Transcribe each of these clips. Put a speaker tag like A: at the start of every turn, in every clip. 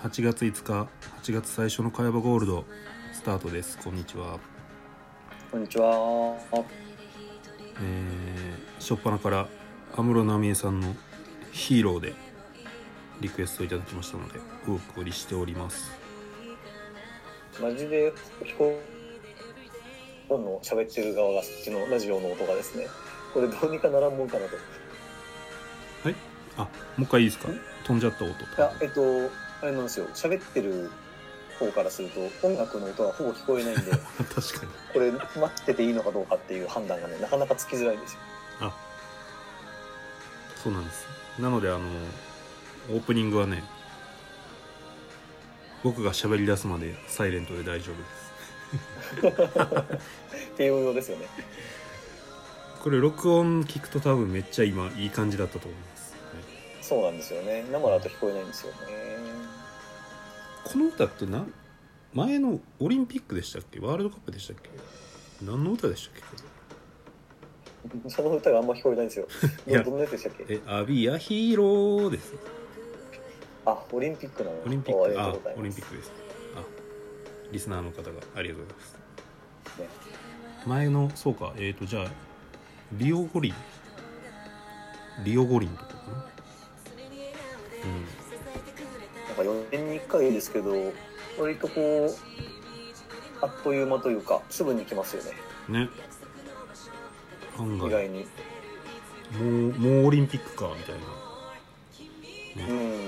A: はい、8月5日、8月最初の茅場ゴールドスタートです。こんにちは。
B: こんにちは。
A: えー、初っ端から安室奈美恵さんのヒーローでリクエストいただきましたので、お送りしております。
B: マジで聞こえの喋ってる側がそっちのラジオの音がですね、これどうにかならんもんかなと。い
A: はい。あ、もう一回いいですか？飛んじゃった音。
B: や、えっと、あれなんですよ。喋ってる方からすると音楽の音はほぼ聞こえないんで、
A: 確かに。
B: これ待ってていいのかどうかっていう判断がね、なかなかつきづらいんですよ。
A: あ、そうなんです。なので、あの、オープニングはね、僕が喋り出すまでサイレントで大丈夫です。
B: っていうのですよね。
A: これ録音聞くと多分めっちゃ今いい感じだったと思います、はい
B: そうなんですよね。生だと聞こえないんですよね。
A: この歌ってな前のオリンピックでしたっけ？ワールドカップでしたっけ？何の歌でしたっけ？
B: その歌があんま聞こえないんですよ。
A: いや。
B: どんなやつでしたっけ？
A: えアビアヒーローです。
B: あ、オリンピックなの。
A: オリンピック。あオリンピックです。あリスナーの方がありがとうございます。
B: ね。
A: 前のそうか。えっ、ー、とじゃあリオ五輪。リオ五輪とかかな？
B: なんか4年に1回ですけど割とこうあっという間というかすぐに来ますよね。
A: うんね。案外。
B: 意外に。
A: もうもうオリンピックかみたいな。
B: うん。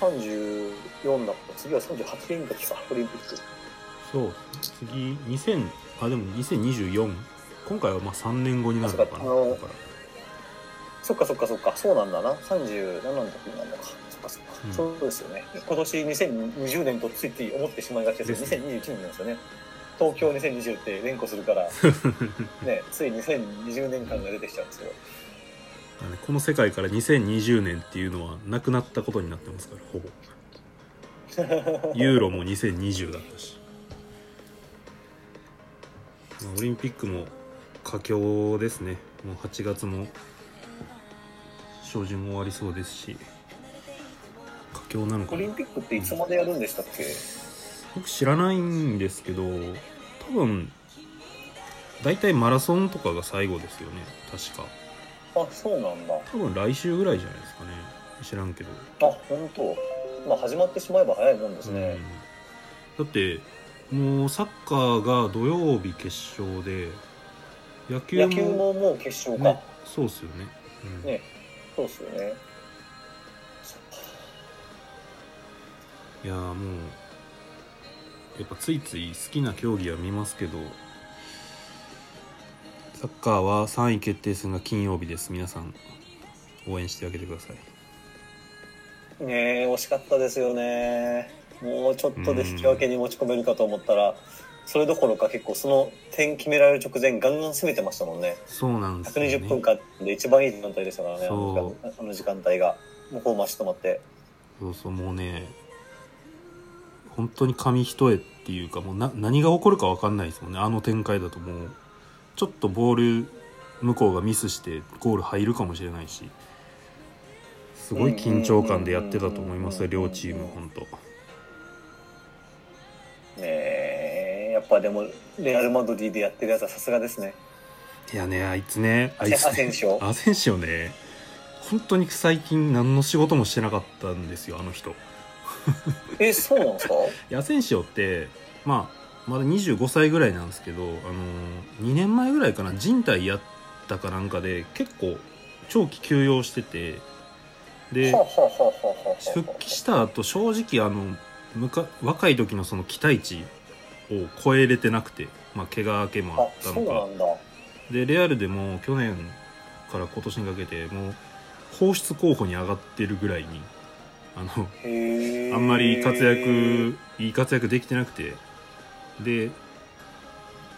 B: 34だった。次は38年の時かオリンピック。
A: そう。次2000あでも2024今回はまあ3年後になるのかな。ら
B: そっかそっかそっか。そうなんだな。37の時になるのかかそっか、
A: うん。
B: そうですよね。今年2020年とついつい思ってしまいがちです
A: です
B: よ2021年なんですよね。東京2020って連呼するから ねつい2020年間が出てきちゃうんですよ
A: まあねこの世界から2020年っていうのはなくなったことになってますからほぼ。ユーロも2020だったし、まあオリンピックも佳境ですね。もう8月も照準も終わりそうですし佳境なのかな。
B: オリンピックっていつまでやるんでしたっけ？
A: 僕知らないんですけど多分大体マラソンとかが最後ですよね。確か。
B: あそうなんだ。
A: 多分来週ぐらいじゃないですかね。知らんけど、
B: あ本当？まあ始まってしまえば早いもんですね、
A: うん、だってもうサッカーが土曜日決勝で野球も
B: ももう決勝か、
A: ねそうっすよね、うん。
B: ねそうっすよね
A: いやーもうやっぱついつい好きな競技は見ますけどサッカーは3位決定戦が金曜日です。皆さん応援してあげてください。
B: ねえ惜しかったですよね。もうちょっとで引き分けに持ち込めるかと思ったら、それどころか結構その点決められる直前ガンガン攻めてましたもんね。
A: そうなんですよ、ね、
B: 120分間で一番いい時間帯でしたからねあの時間帯が。もうこう待ち止まって。
A: そうそうもうね本当に紙一重っていうかもうな何が起こるか分かんないですもんね。あの展開だともうちょっとボール向こうがミスしてゴール入るかもしれないし。すごい緊張感でやってたと思いますよ両チーム本当
B: ねえやっぱでもレアル・マドリーでやってるやつはさすがですね。
A: いやねあいつねあいつ
B: アセンシオ。
A: アセンシオね。本当に最近何の仕事もしてなかったんですよあの人
B: えそうなんですか？
A: いやアセンシオってまあまだ25歳ぐらいなんですけど、あの2年前ぐらいかな人体やったかなんかで結構長期休養しててで復帰した後正直あの若い時のその期待値を超えれてなくて、まあ、怪我明けもあ
B: あ
A: ったのか。でレアルでも去年から今年にかけてもう放出候補に上がってるぐらいにあのあんまり活躍いい活躍できてなくて。で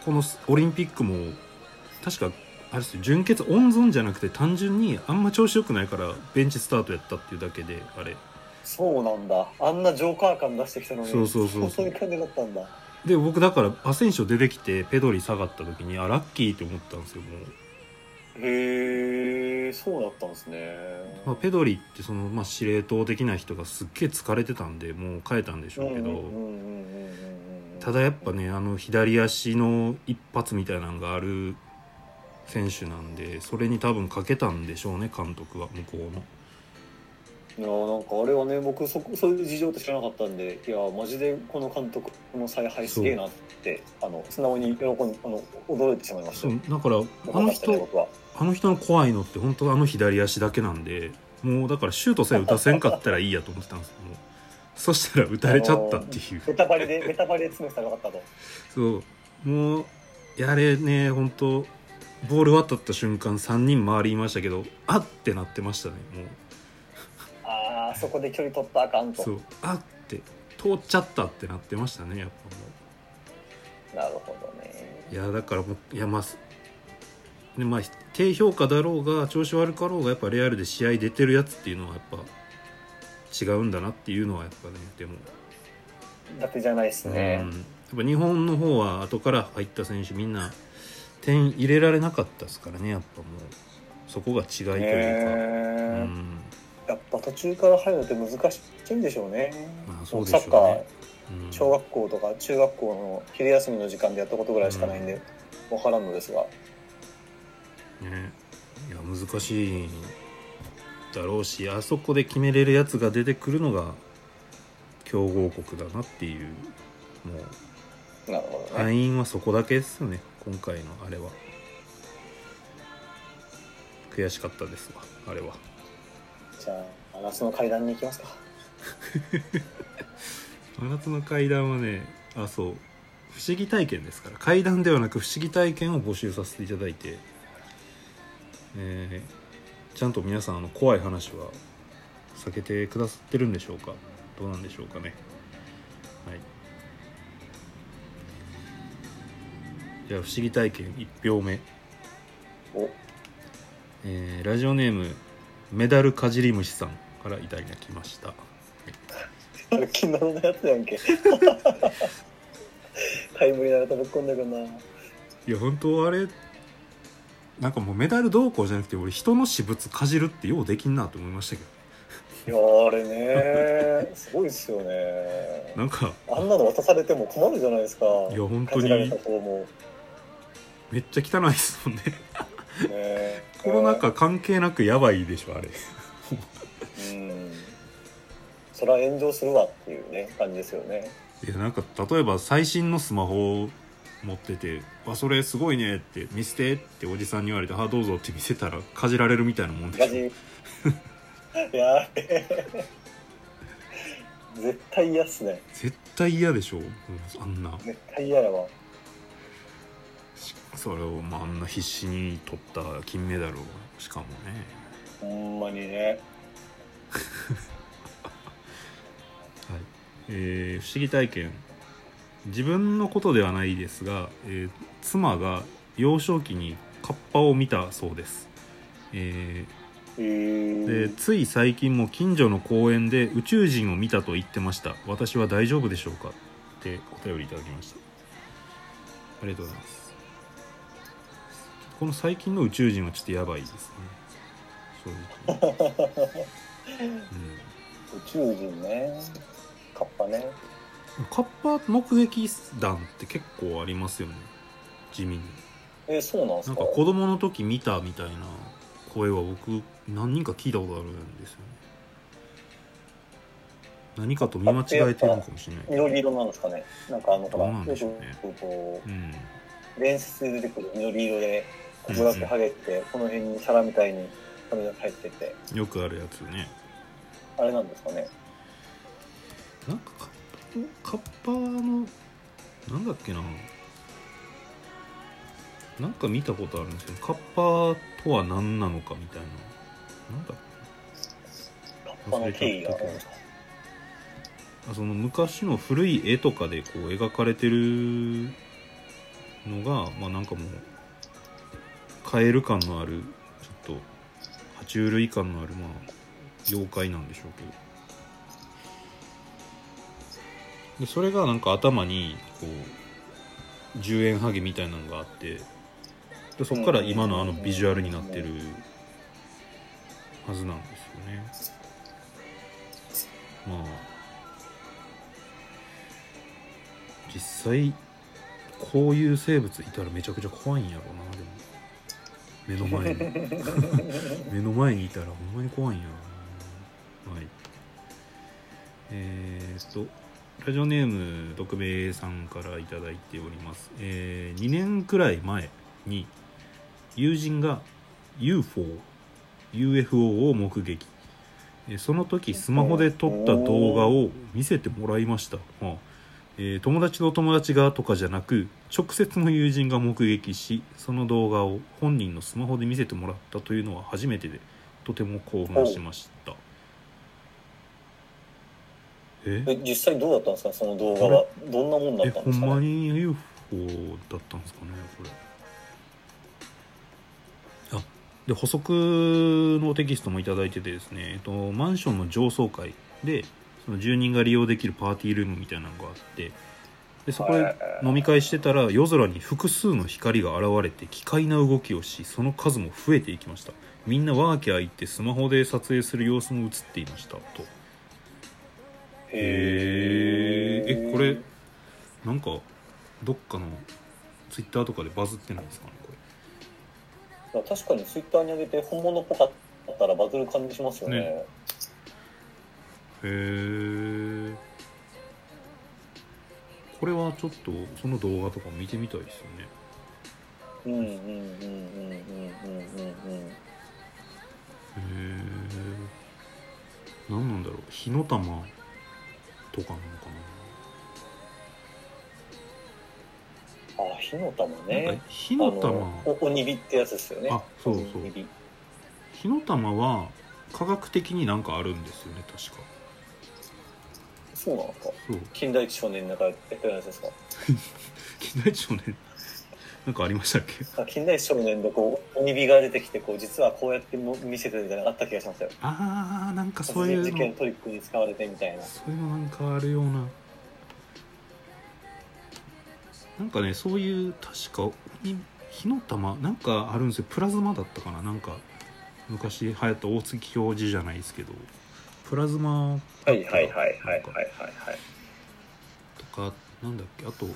A: このオリンピックも確かあれですよ準決温存じゃなくて単純にあんま調子良くないからベンチスタートやったっていうだけであれ。
B: そうなんだ。あんなジョーカー感出してきたのに
A: そうそうそうそう。
B: そういう感じだったんだ。
A: で僕だからアセンショ出てきてペドリ下がった時にあラッキーって思ったんですよもう
B: へえそうだったんですね。
A: まあ、ペドリってその、まあ、司令塔的な人がすっげえ疲れてたんでもう変えたんでしょうけど、ただやっぱねあの左足の一発みたいなのがある選手なんでそれに多分かけたんでしょうね監督は向こうの。
B: いやなんかあれはね僕そこそういう事情って知らなかったんでいやマジでこの監督の采配すげえなってあの素直に喜んあの驚いてしまいました。
A: だからあの人
B: 僕は。
A: あの人の怖いのって本当あの左足だけなんでもうだからシュートさえ打たせんかったらいいやと思ってたんですよ。もうそしたら打たれちゃったっていう。
B: ベタバリでベタバリで詰めてたかったと。
A: そう。もうやれね本当ボール渡った瞬間3人周りいましたけどあってなってましたねもう
B: ああそこで距離取ったらあかんと。
A: そう。あって通っちゃったってなってましたねやっぱも
B: なるほどね。
A: ういやだからもういやまあすでまあ低評価だろうが調子悪かろうがやっぱレアルで試合出てるやつっていうのはやっぱ違うんだなっていうのはやっぱねでも、
B: だってじゃないです
A: うん、
B: ね
A: や、っぱ日本の方は後から入った選手みんな点入れられなかったですからねやっぱもう。そこが違いというか、
B: へえ
A: うん
B: やっぱ途中から入るのって難しいんでしょうね、
A: まあそうでしょうね。
B: サッカー
A: うん。
B: 小学校とか中学校の昼休みの時間でやったことぐらいしかないんで、わからんのですが。
A: ね、いや難しいだろうしあそこで決めれるやつが出てくるのが強豪国だなっていうもう
B: ね、
A: 敗因はそこだけですよね今回のあれは。悔しかったですわあれは
B: じゃあ夏の階段に行きますか。
A: 真夏の階段はねあそう不思議体験ですから。階段ではなく不思議体験を募集させていただいて、えーちゃんと皆さんあの怖い話は避けてくださってるんでしょうか。どうなんでしょうかね。はい。じゃあ不思議体験1票目、
B: お。
A: えーラジオネームメダルかじり虫さんからいただきました。
B: 昨日のやつやんけ。タイムリーなとぶっ込んでくんな。い
A: や本当あれなんかもうメダルどうこうじゃなくて俺人の私物かじるってようできんなと思いましたけ
B: いやーあれねすごいですよね。
A: どなんか
B: あんなの渡されても困るじゃないですか。
A: いや本当にめっちゃ汚いですもんね
B: ね
A: コロナ禍関係なくやばいでしょあれ。
B: うん。それは炎上するわっていうね感じですよね。
A: いやなんか例えば最新のスマホを持ってて「あそれすごいね」って見せてっておじさんに言われて「あどうぞ」って見せたらかじられるみたいなもんで
B: ガ
A: しょ。
B: ジ？やべえ。絶対嫌っすね。
A: 絶対嫌でしょあんな。
B: 絶対嫌やわ
A: それを、まあ、あんな必死に取った金メダルをしかもね。
B: ほんまにね。
A: はい。えー不思議体験。自分のことではないですが、えー妻が幼少期にカッパを見たそうです、え
B: え
A: ー
B: ー、
A: でつい最近も近所の公園で宇宙人を見たと言ってました。私は大丈夫でしょうか？ってお便りいただきました。ありがとうございますこの最近の宇宙人はちょっとやばいですね。正直、うん。
B: 宇宙人ね。カッパね。
A: カッパ目撃談って結構ありますよね。地味に。
B: えー、そうなんすか？
A: なんか子供の時見たみたいな声は僕何人か聞いたことあるんですよね。何かと見間違えてるのかもしれない。
B: 緑色なんですかねなんかあのほら
A: ね
B: よくこ
A: うん
B: う伝説で出てくる緑色でここだけハゲて、この辺に皿みたいに髪が入ってて。
A: よくあるやつね。
B: あれなんですかね。
A: なんかカッカッパのなんだっけな。なんか見たことあるんですけどカッパとは何なのかみたいな。なんだっ
B: カッパの定義が
A: その昔の古い絵とかでこう描かれてるのがまあなんかもうカエル感のあるちょっと爬虫類感のあるまあ妖怪なんでしょうけど。でそれがなんか頭にこう10円ハゲみたいなのがあってでそこから今のあのビジュアルになってるはずなんですよね。まあ実際こういう生物いたらめちゃくちゃ怖いんやろうなでも目の前に。目の前にいたらほんまに怖いんやはい。えー、っとラジオネーム徳兵衛さんから頂いております、え2年くらい前に友人が UFO UFO を目撃。えーその時スマホで撮った動画を見せてもらいました、はあえー友達の友達がとかじゃなく直接の友人が目撃しその動画を本人のスマホで見せてもらったというのは初めてでとても興奮しました。え？
B: え実際どうだったんですか？その動画は。どんなもんだ
A: え
B: ったんですか、ね、
A: ほんまに UFO だったんですかねこれ。あで補足のテキストも頂いただいててですね、えっと、マンションの上層階でその住人が利用できるパーティールームみたいなのがあってでそこで飲み会してたら夜空に複数の光が現れて奇怪な動きをしその数も増えていきました。みんなワーキャー行ってスマホで撮影する様子も映っていましたと。へええこれなんかどっかのツイッターとかでバズってないですかねこ
B: 確かにツイッターに上げて本物っぽかったらバズる感じしますよね。
A: ねへえこれはちょっとその動画とか見てみたいですよね。
B: うんうんうんうんうんうんうん
A: へえ何なんだろう。火の玉とかなのかな。
B: あ火の玉ね。
A: 火の玉。
B: おおってやつですよね。
A: あそうそう。
B: 火
A: の玉は科学的になんかあるんですよね確か。
B: そうなんですか。
A: そう。
B: 近代一少年の中やってるやつですか？
A: 近代一少年。なんかありましたっけ？
B: あ近代一少年でこう鬼火が出てきてこう実はこうやっても見せてるみたいなのあった気がしますよ。
A: ああなんかそう
B: 殺
A: いう
B: 事件トリックに使われてみたいな。
A: そういうのなんかあるような。なんかねそういう確か鬼火の玉なんかあるんですよ。プラズマだったかな。なんか昔流行った大月教授じゃないですけどプラズマ
B: はいはいはいはいはいはいはい。
A: とかなんだっけ？あと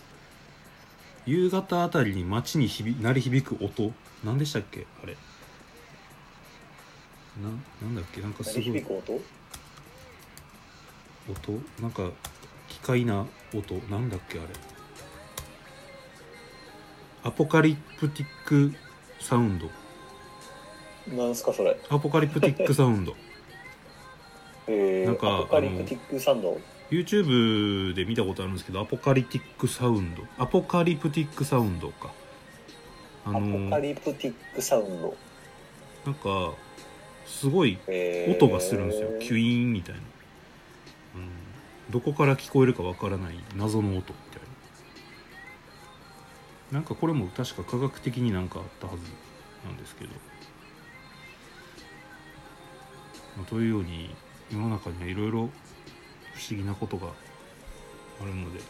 A: 夕方あたりに街に響鳴り響く音。何でしたっけ？あれ。ななんだっけ？なんかす
B: 何
A: ごい。
B: 響く音？
A: 音？なんか奇怪な音。なんだっけ？あれ。アポカリプティックサウンド。
B: なんすかそれ。
A: アポカリプティックサウンド。
B: えー、
A: なんか
B: アポカリプティックサウンド。
A: YouTube で見たことあるんですけどアポカリプティックサウンド。アポカリプティックサウンドか。あ
B: アポ
A: の
B: カリプティックサウンド、
A: なんかすごい
B: えー。
A: 音がするんですよ。キュイーンみたいな、うん、どこから聞こえるかわからない謎の音みたいな。なんかこれも確か科学的になんかあったはずなんですけど、まあ、というように世の中にはいろいろ不思議なことがあるので。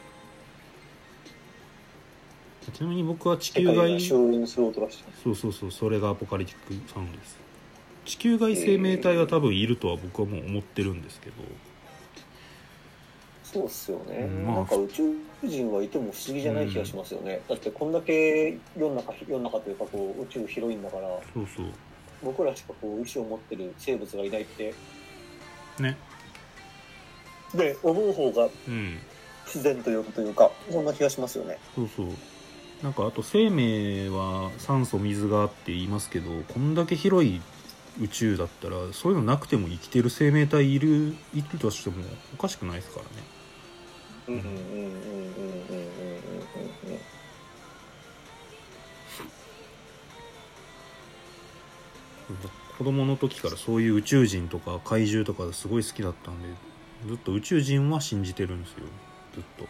A: ちなみに僕は地球外そうそうそうそれがアポカリティックサウンドです。地球外生命体は多分いるとは僕はもう思ってるんですけど。
B: そうっすよね、
A: うんまあ。
B: なんか宇宙人はいても不思議じゃない気がしますよね、だってこんだけ世の中世の中というかこう宇宙広いんだから。
A: そうそう。
B: 僕らしかこう意志を持ってる生物がいないって
A: ね。
B: で思う方が
A: うん。
B: 自然というというかそんな気がしますよね。
A: そうそう。なんかあと生命は酸素水があって言いますけどこんだけ広い宇宙だったらそういうのなくても生きてる生命体いるいるとしてもおかしくないですからね。
B: うんうんうんうんうんうんうんうん
A: 子供の時からそういう宇宙人とか怪獣とかすごい好きだったんでずっと宇宙人は信じてるんですよ。ずっと。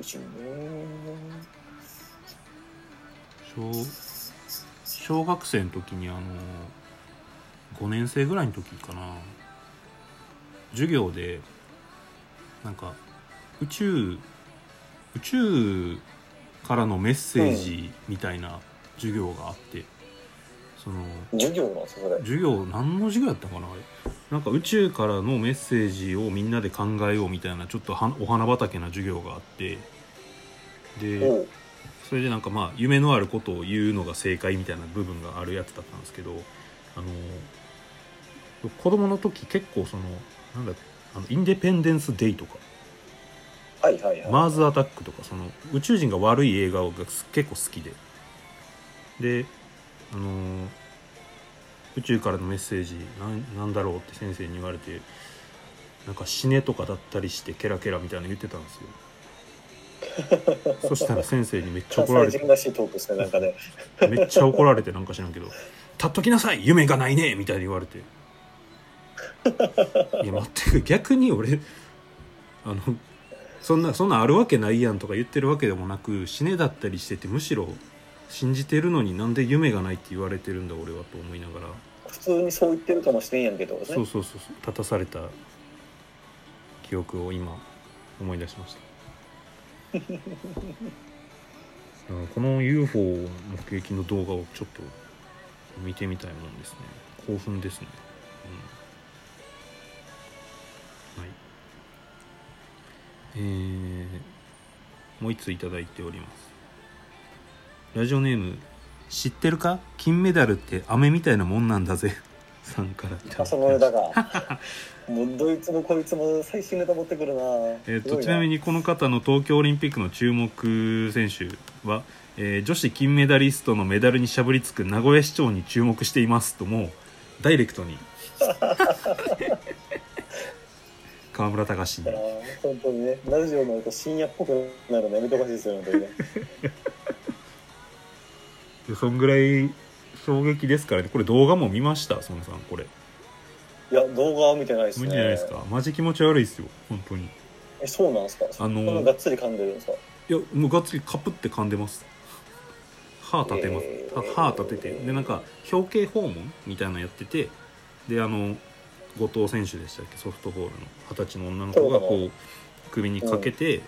B: 宇宙ね
A: 小小学生の時にあの5年生ぐらいの時かな。授業でなんか宇宙宇宙からのメッセージみたいな授業があって、その
B: 授業なんですよそれ？
A: 授業何の授業やったかなあれ。なんか宇宙からのメッセージをみんなで考えようみたいなちょっとはお花畑な授業があってでそれでなんかまあ夢のあることを言うのが正解みたいな部分があるやつだったんですけどあの子供の時結構そのなんだあのインデペンデンス・デイとか
B: はいはいはい。
A: マーズ・アタックとかその宇宙人が悪い映画が結構好きで。であのー宇宙からのメッセージなんなんだろうって先生に言われてなんか死ねとかだったりしてケラケラみたいなの言ってたんですよ。そしたら先生にめっちゃ
B: 関
A: 怒られて。
B: 西人らしいトークですねなんかね。
A: めっちゃ怒られてなんか知らんけど「立っときなさい夢がないね」みたいに言われて。いや待って逆に俺あのそんなそんなあるわけないやんとか言ってるわけでもなく死ねだったりしててむしろ信じてるのになんで夢がないって言われてるんだ俺はと思いながら。
B: 普通にそう言ってるかもしれんやんけどね。
A: そうそうそうそう。立たされた記憶を今思い出しました。うんこの UFO 目撃の動画をちょっと見てみたいもんですね。興奮ですね、えー、もう一ついただいております。ラジオネーム知ってるか？金メダルって飴みたいなもんなんだぜ。さんから
B: そのネタが。もうどいつもこいつも最新ネタ持ってくるな。
A: えー、とちなみにこの方の東京オリンピックの注目選手は、えー女子金メダリストのメダルにしゃぶりつく名古屋市長に注目していますともうダイレクトに 川村隆に
B: 本当にね。ラジオになると深夜っぽくなるのやめてほしいですよ本当にね。
A: でそんぐらい衝撃ですからね。これ動画も見ましたそのさんこれ。
B: いや動画は見てないですね。
A: 無理じゃないですか？マジ気持ち悪いですよ本当に。い
B: えそうなんですか？
A: あのー
B: がっつり噛んでるんですか？
A: やもうがっつりカプって噛んでます。歯立てます、
B: えー。
A: は歯立てて。でなんか表敬訪問みたいなのやってて。であの後藤選手でしたっけ？ソフトボールの。二十歳の女の子がこう首にかけて、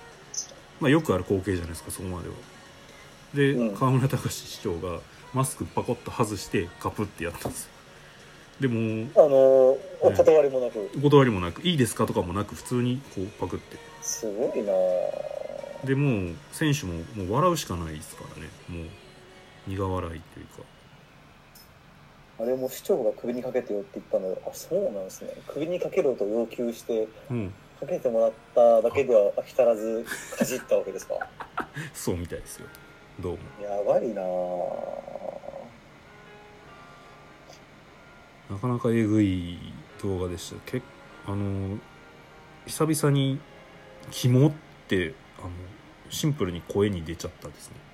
A: まあ、よくある光景じゃないですかそこまでは。で、
B: うん。
A: 川村隆市長がマスクパコッと外してカプってやったんですよ。でも
B: あのーお
A: ね
B: 断りもなく、
A: お断りもなく「いいですか?」とかもなく普通にこうパクって。
B: すごいな
A: でもう選手ももう笑うしかないですからね。もう苦笑いというか
B: あれも市長が首にかけてよって言ったの。あそうなんですね。首にかけろと要求して
A: うん。
B: かけてもらっただけでは飽き足らずかじったわけですか。
A: そうみたいですよ。どうも。
B: やばいな
A: なかなかえぐい動画でした。けあの久々に「キモ」ってあのシンプルに声に出ちゃったですね、うん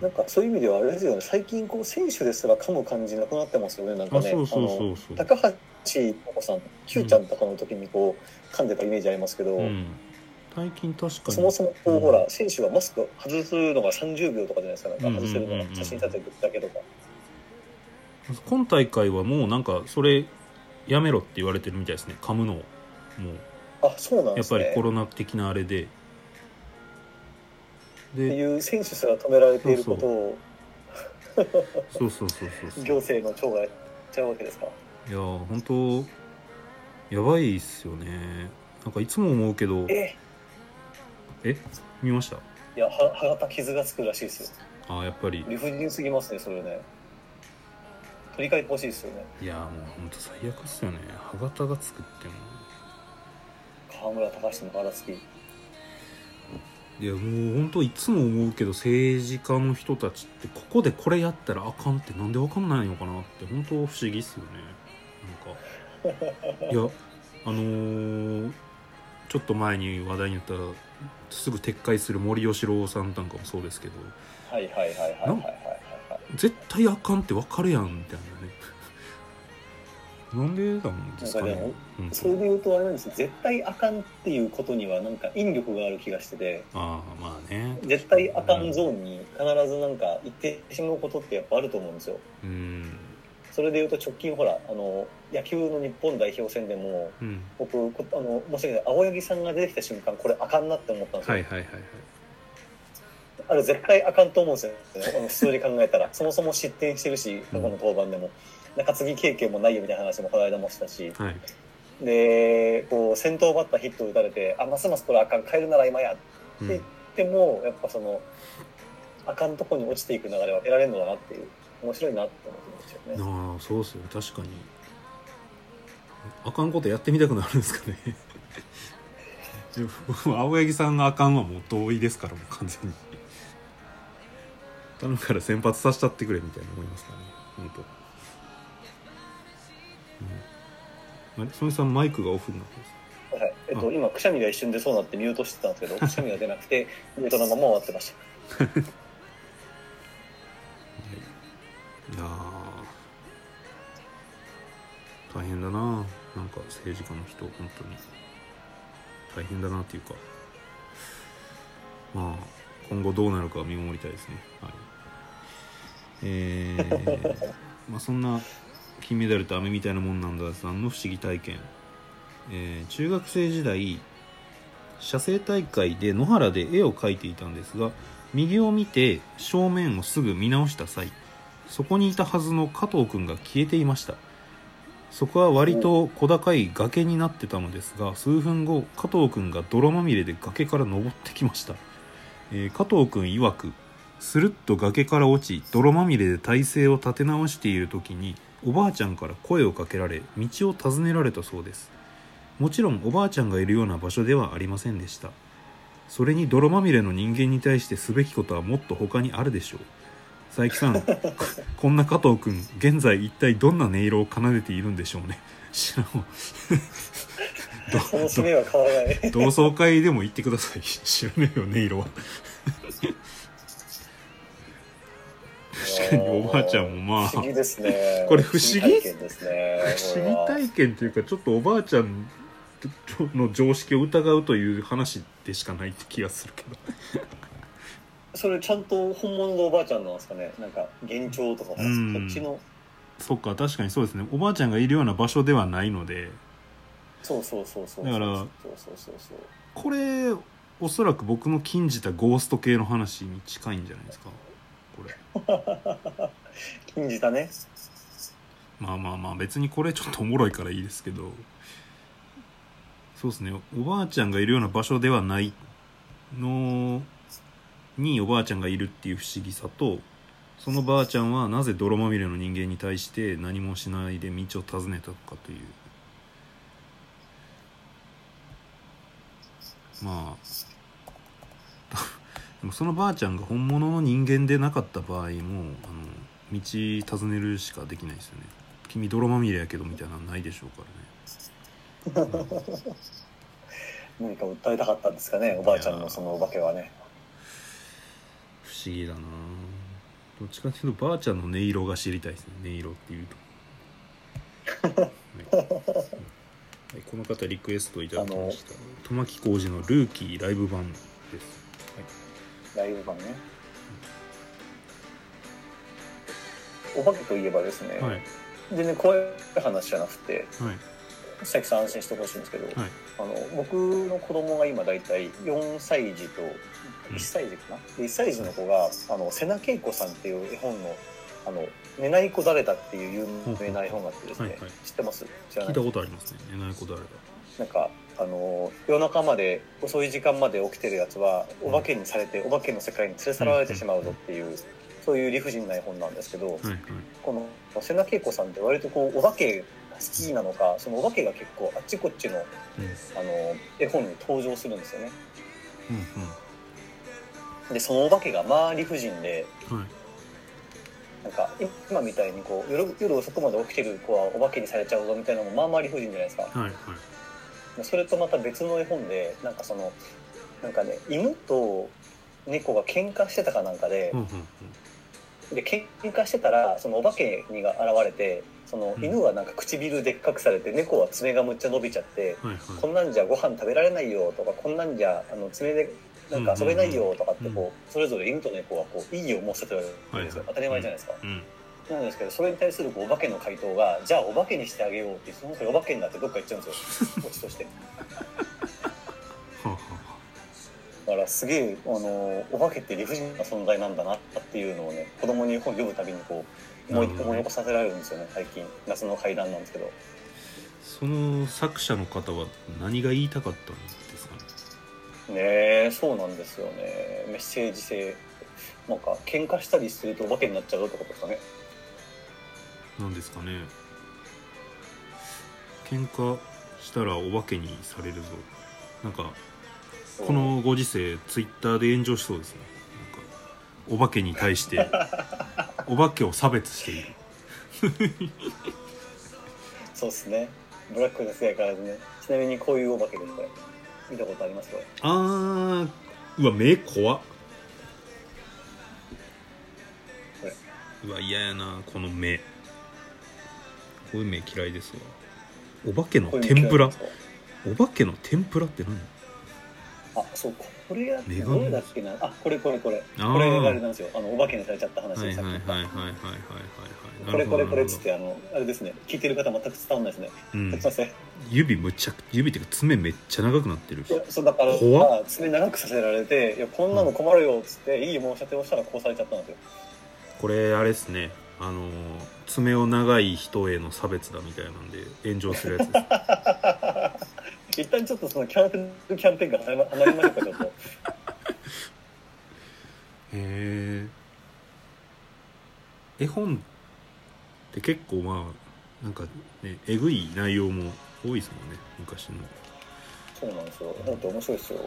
B: なんかそういう意味ではあれですよね。最近こう選手ですら噛む感じなくなってますよね。なんかね。高橋真子さん Q ちゃんとかの時にこう噛んでたイメージありますけど、
A: うん、最近確かに。
B: そもそもこう、
A: うん。
B: ほら選手はマスク外すのが30秒とかじゃないですか。なんか外せるのが写真撮影だけとか、
A: 今大会はもうなんかそれやめろって言われてるみたいですね。噛むのを。もう。
B: あそうなんですね。
A: やっぱりコロナ的なあれで
B: って
A: で
B: いう選手すら止められていることを
A: そうそう。そうそう
B: 行政の長がやっちゃうわけですか？
A: いやー本当やばいっすよね。なんかいつも思うけど
B: え？
A: え？見ました？
B: いやは歯型傷がつくらしいですよ。
A: あーやっぱり。
B: 理不尽すぎますねそれね。取り替えてほしいですよね。
A: いやーもう本当最悪っすよね。歯型が作っても
B: 川村隆の腹つき
A: いやもう本当いつも思うけど政治家の人たちってここでこれやったらあかんってなんでわかんないのかなって本当不思議っすよね。なんか。いやあのーちょっと前に話題になったすぐ撤回する森喜朗さんなんかもそうですけど。
B: はいはいはいはいはいはいはい
A: 絶対あかんってわかるやんみたいな。ねなんでなんですかね。
B: それで言うとあれなんですよ絶対あかんっていうことにはなんか引力がある気がしてて。
A: ああまあね。
B: 絶対あかんゾーンに必ずなんか行ってしまうことってやっぱあると思うんですよ。
A: うん。
B: それでいうと直近ほらあの野球の日本代表戦でも
A: うん。
B: 僕こあの申し訳ない青柳さんが出てきた瞬間これあかんなって思ったんですよ、
A: はいはいはいはい。
B: あれ絶対あかんと思うんですよね。あの普通に考えたら。そもそも失点してるし過去の登板でも中継ぎ経験もないよみたいな話もこの間もしたし。
A: はい。
B: でこう先頭バッターヒット打たれてあますますこれあかん変えるなら今や。
A: うん。
B: ででもやっぱそのあかんとこに落ちていく流れは得られるのだなっていう面白いなって思ってますよね。
A: ああそうっすよ。ね確かに。あかんことやってみたくなるんですかね。青柳さんがあかんはもう同意ですからもう完全に。頼むから先発させちゃってくれみたいな思いますからね。本当あれ？曽根さんマイクがオフになってます。
B: はいえっと、今くしゃみが一瞬出そうになってミュートしてたんですけどくしゃみが出なくて ミュートのまま終わってました。
A: いやー。大変だな。なんか政治家の人本当に。大変だなっていうか。まあ今後どうなるかは見守りたいですね。はい。えー まあそんな金メダルと飴みたいなもんなんださんの不思議体験、えー中学生時代写生大会で野原で絵を描いていたんですが右を見て正面をすぐ見直した際そこにいたはずの加藤君が消えていました。そこは割と小高い崖になってたのですが数分後加藤君が泥まみれで崖から登ってきました、えー加藤君曰くスルッと崖から落ち泥まみれで体勢を立て直している時におばあちゃんから声をかけられ道を尋ねられたそうです。もちろんおばあちゃんがいるような場所ではありませんでした。それに泥まみれの人間に対してすべきことはもっと他にあるでしょう。佐伯さんこ こんな加藤君現在一体どんな音色を奏でているんでしょうね。知らんわ
B: その締めは変わらない。
A: 同窓会でも行ってください。知らねえよ音色は確かにおばあちゃんもまあ
B: 不思議ですね。
A: これ不思議？
B: 体験ですね。
A: 不思議体験というかちょっとおばあちゃんの常識を疑うという話でしかないって気がするけど
B: それちゃんと本物のおばあちゃんなんですかね？なんか幻聴とかも、
A: うん
B: こっちの。
A: そっか確かにそうですねおばあちゃんがいるような場所ではないので
B: そうそうそうそう。
A: だから
B: そうそうそうそう。
A: これおそらく僕の禁じたゴースト系の話に近いんじゃないですかこれ。
B: 禁じたね。
A: まあまあまあ別にこれちょっとおもろいからいいですけど。そうですね。おばあちゃんがいるような場所ではないのにおばあちゃんがいるっていう不思議さとそのばあちゃんはなぜ泥まみれの人間に対して何もしないで道を尋ねたのかという。まあでもそのばあちゃんが本物の人間でなかった場合もあの道尋ねるしかできないですよね。君泥まみれやけどみたいなのないでしょうからね。
B: 何か訴えたかったんですかね。おばあちゃんのそのお化けはね。
A: 不思議だな。どっちかっていうとばあちゃんの音色が知りたいですね。音色っていうと、はい。はい。この方リクエストいただきました。玉置浩二の「ルーキーライブ版」です、
B: ライブ版ね。お化けといえばですね。
A: はい、はい
B: 全然怖い話じゃなくて、
A: はい
B: 佐々木さん安心してほしいんですけど、
A: はい
B: あの僕の子供が今だいたい4歳児と1歳児かな、で1歳児の子があの瀬名恵子さんっていう絵本の「あの寝ない子誰だ」っていう有名な絵本があってですね、
A: はいはい。
B: 知ってます？知らない？
A: 聞いたことありますね。寝ない子誰だ。
B: なんかあの夜中まで遅い時間まで起きてるやつはお化けにされてお化けの世界に連れ去られてしまうぞっていう、そういう理不尽な絵本なんですけど、
A: はいはい。
B: この瀬名恵子さんって割とこうお化けが好きなのかそのお化けが結構あっちこっちの
A: うん。
B: あの絵本に登場するんですよね。
A: うん
B: でそのお化けがまあ理不尽で
A: うんはい
B: なんか今みたいにこう夜夜遅くまで起きてる子はお化けにされちゃうぞみたいなのもまあまあ理不尽じゃないですか。
A: はいはい。
B: それとまた別の絵本でなんかそのなんかね犬と猫が喧嘩してたかなんかで
A: うんうん。
B: で喧嘩してたらそのお化けにが現れてその
A: うん。
B: 犬はなんか唇でっかくされて猫は爪がむっちゃ伸びちゃって
A: はいはい。
B: こんなんじゃご飯食べられないよとかこんなんじゃあの爪でなんか遊べないよとかって
A: うん。
B: こうそれぞれ犬と猫がこういいよを申せてるわけですよ当たり前じゃないですか？
A: うん。
B: なんですけどそれに対するこうお化けの回答がじゃあお化けにしてあげようってその人お化けになってどっか行っちゃうんですよ。オチとして。だからすげえあのお化けって理不尽な存在なんだなっていうのをね子供に本読むたびにこう思い起こさせられるんですよね最近。夏の階段なんですけど。
A: その作者の方は何が言いたかったんですか？ね。
B: ねえそうなんですよね。メッセージ性。なんか喧嘩したりするとお化けになっちゃうってことですかね。
A: なんですかね。喧嘩したらお化けにされるぞ。なんかこのご時世ツイッターで炎上しそうですね。なんかお化けに対して お化けを差別している。
B: そうですね。ブラックな世界からずね。ちなみにこういうお化けですこれ見たことありますこれ
A: あーうわ目怖っ。
B: これ。
A: うわ嫌やなこの目。こういう目嫌いですわ。お化けの天ぷら。お化けの天ぷらって何？
B: かあそうこれや
A: メガネ。
B: どれだっけな？あこれこれこれ。これがあれなんですよ。あのお化けにされちゃった話
A: はいはいはいはいはいはいはい
B: これこれこれっつってあのあれですね。聞いてる方全く伝わんないですね、
A: うん。指むっちゃ指っていうか爪めっちゃ長くなってる
B: やそうだからまあ爪長くさせられていやこんなの困るよっつって、いい申し立てをしたらこうされちゃったんですよ。
A: これあれですね。あのー爪を長い人への差別だみたいなんで炎上するやつです。
B: 一旦ちょっとそのキャンペーンキャンペーンから離れましょうかちょっと。
A: へえ絵本って結構まあなんかねえぐい内容も多いですもんね昔の。
B: そうなんですよ。本当面白いですよ、
A: ね。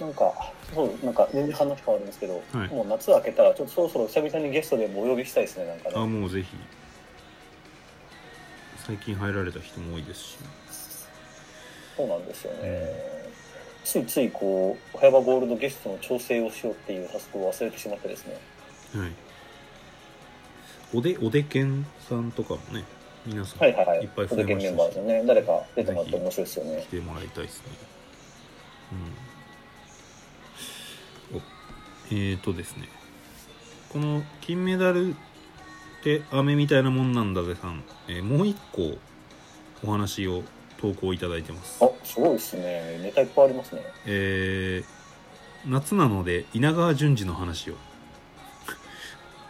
B: うん、なんかそうなんか全然話変わるんですけど、
A: はい。
B: もう夏明けたらちょっとそろそろ久々にゲストでもお呼びしたいですねなんか
A: あ
B: ね
A: もうぜひ。最近入られた人も多いですし。
B: そうなんですよね、ついついこう早場ゴールドゲストの調整をしようっていうタスクを忘れてしまってですね。
A: はい。おでおでけんさんとかもね皆さん
B: はいはいはい。
A: いっぱい増
B: おでけん
A: えましたし。
B: メンバーですよね。誰か出てもらって面白いですよね。
A: 来てもらいたいですね。うん。おえーとですね。この金メダルって飴みたいなもんなんだぜさん、えーもう一個お話を投稿いただいてます。
B: あすごいですね。ネタいっぱいありますね。
A: えー夏なので稲川淳二の話を。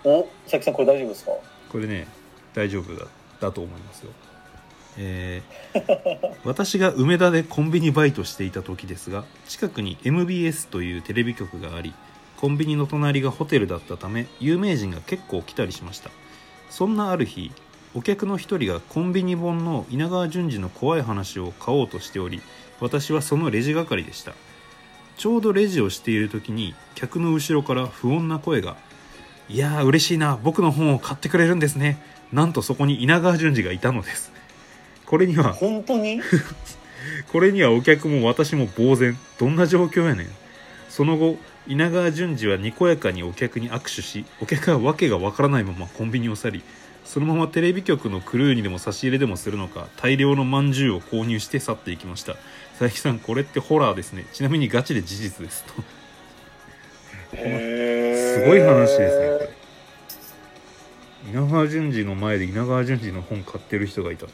B: お佐々木さんこれ大丈夫ですか？
A: これね大丈夫だだと思いますよ。えー 私が梅田でコンビニバイトしていた時ですが近くに MBS というテレビ局がありコンビニの隣がホテルだったため有名人が結構来たりしました。そんなある日お客の一人がコンビニ本の稲川淳二の怖い話を買おうとしており私はそのレジ係でした。ちょうどレジをしている時に客の後ろから不穏な声が「いやー嬉しいな僕の本を買ってくれるんですね」なんとそこに稲川淳二がいたのです。これには
B: 本当に？
A: これにはお客も私も呆然。どんな状況やねん。その後稲川淳二はにこやかにお客に握手しお客は訳がわからないままコンビニを去りそのままテレビ局のクルーにでも差し入れでもするのか大量のまんじゅうを購入して去っていきました。佐々木さんこれってホラーですね。ちなみにガチで事実ですと。
B: へ
A: すごい話ですねこれ。稲川淳二の前で稲川淳二の本買ってる人がいたと。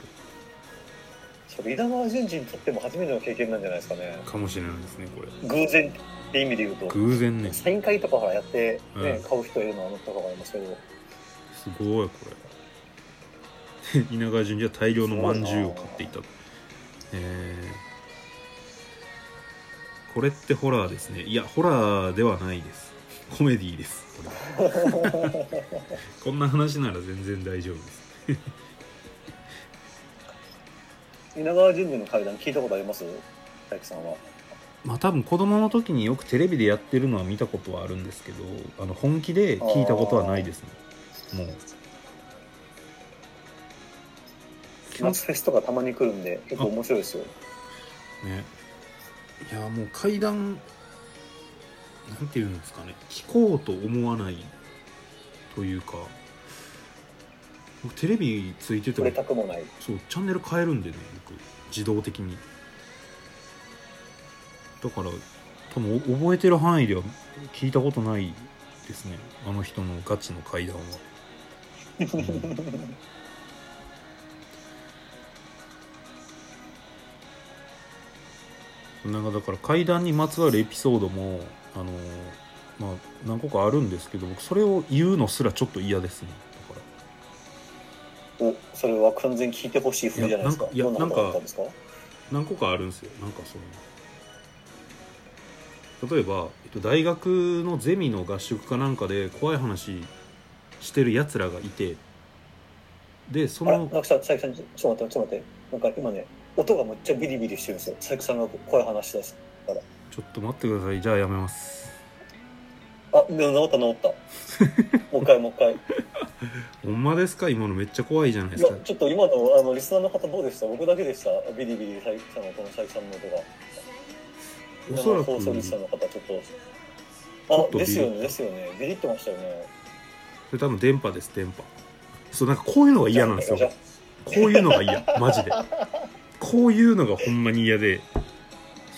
B: 稲川淳二にとっても初めての経験なんじゃないですかね。
A: かもしれないですねこれ。
B: 偶然って意味で言うと。
A: 偶然ね。す
B: サイン会とかほらやって、ね
A: うん。
B: 買う人いるのはあのとかもありますけど。
A: ごいこれ 稲川淳二は大量のまんじゅうを買っていたと。えーこれってホラーですね。いやホラーではないです。コメディです。これはこんな話なら全然大丈夫です。
B: 稲川淳二の階段聞いたことあります？大樹さんは。
A: まあ多分子供の時によくテレビでやってるのは見たことはあるんですけどあの本気で聞いたことはないですね。もう
B: 夏フェスとかたまに来るんで結構面白いですよ。
A: ね。いやもう階段なんていうんですかね。聞こうと思わないというか。僕テレビついてても
B: たくもない。
A: そうチャンネル変えるんでね僕。自動的に。だから多分お覚えてる範囲では聞いたことないですね。あの人のガチの怪談は、う んなんかだから怪談にまつわるエピソードもあのまあ何個かあるんですけど僕それを言うのすらちょっと嫌ですね。だから。
B: おそれは完全に聞いてほしい風じゃないですか。
A: いやなんか何個かあるんですよ。なんかその例えば、えっと、大学のゼミの合宿かなんかで怖い話してるやつらがいてでその
B: なんかさ佐伯さんちょっと待ってちょっと待ってなんか今ね音がむっちゃビリビリしてるんですよ。佐伯さんが怖い話し出すから。
A: ちょっと待ってください。じゃあやめます。
B: あでも治った治った。もう一回もう一回。
A: ほんまですか？今のめっちゃ怖いじゃないで
B: い
A: すか。
B: やちょっと今のあのリスナーの方どうでした？僕だけでした？ビリビリ佐伯さんのこの佐伯さんの音が。
A: おそらく。
B: 放送リスナーの方ちょっと。あですよねですよね。ビリってましたよね。
A: それ多分電波です電波。そうなんかこういうのが嫌なんですよ。こういうのが嫌。マジでこういうのがほんまに嫌で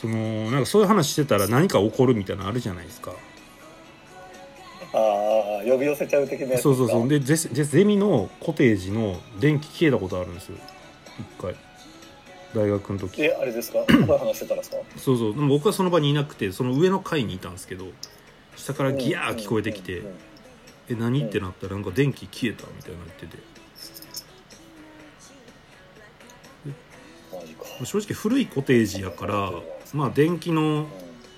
A: そのなんかそういう話してたら何か起こるみたいなのあるじゃないですか。
B: ああ呼び寄せちゃう的な
A: そうそうそう。
B: で
A: でゼゼゼミのコテージの電気消えたことあるんです。よ一回。大学の時。
B: えあれですか？話してたらですか？
A: そうそう。でも僕はその場にいなくてその上の階にいたんですけど下からギャー聞こえてきて
B: うんうんうん「
A: え何?」ってなったらなんか電気消えたみたいなってて正直古いコテージやからまあ電気の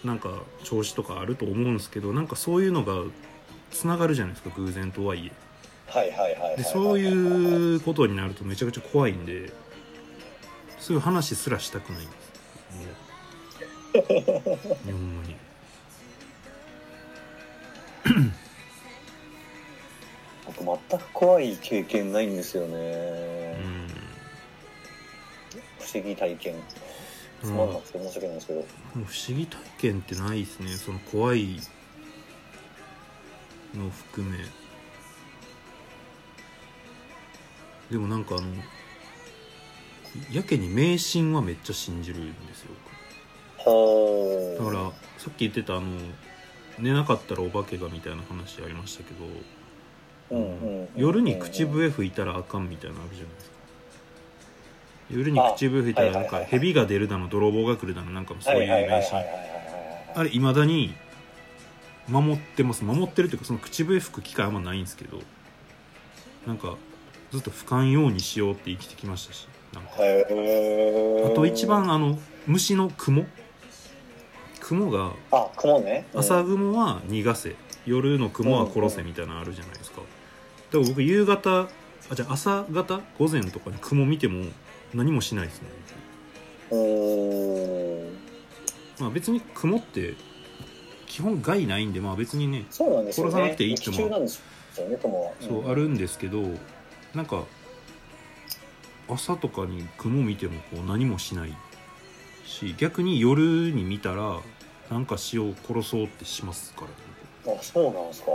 B: う
A: なんか調子とかあると思うんですけどなんかそういうのがつながるじゃないですか偶然とはいえ。
B: んはいはいはい
A: そういうことになるとめちゃくちゃ怖いんでそういう話すらしたくないんです。も うほんまに。
B: 僕全く怖い経験ないんですよね、
A: うん
B: 不思議体験。つまんなくて申し訳ないんですけど、
A: もう不思議体験ってないですね。その怖いの含め。でもなんかあのやけに迷信はめっちゃ信じるんですよ
B: はあ。
A: だからさっき言ってたあの寝なかったらお化けがみたいな話ありましたけど、
B: うんうんうん。
A: 夜に口笛吹いたらあかんみたいなのあるじゃないですか夜に口笛吹いたらなんか蛇が出るだの泥棒が来るだのなんかもそういう
B: はいはいはい
A: 迷信
B: はいはいはい
A: あれいまだに守ってます守ってるっていうかその口笛吹く機会あんまないんですけどなんかずっと吹かんようにしようって生きてきましたしなんかあと一番あの虫の雲雲が
B: あ雲ね
A: 朝雲は逃がせ夜の雲は殺せみたいなのあるじゃないですかだから僕夕方あじゃあ朝方午前とかに雲見ても何もしないですね。
B: うんうん
A: まあ別に雲って基本害ないんでまあ別にね
B: そうなんですよね。
A: 殺さなくていいってもそうあるんですけどなんか朝とかに雲見てもこう何もしないし逆に夜に見たらなんか死を殺そうってしますから。
B: あそうなんですか。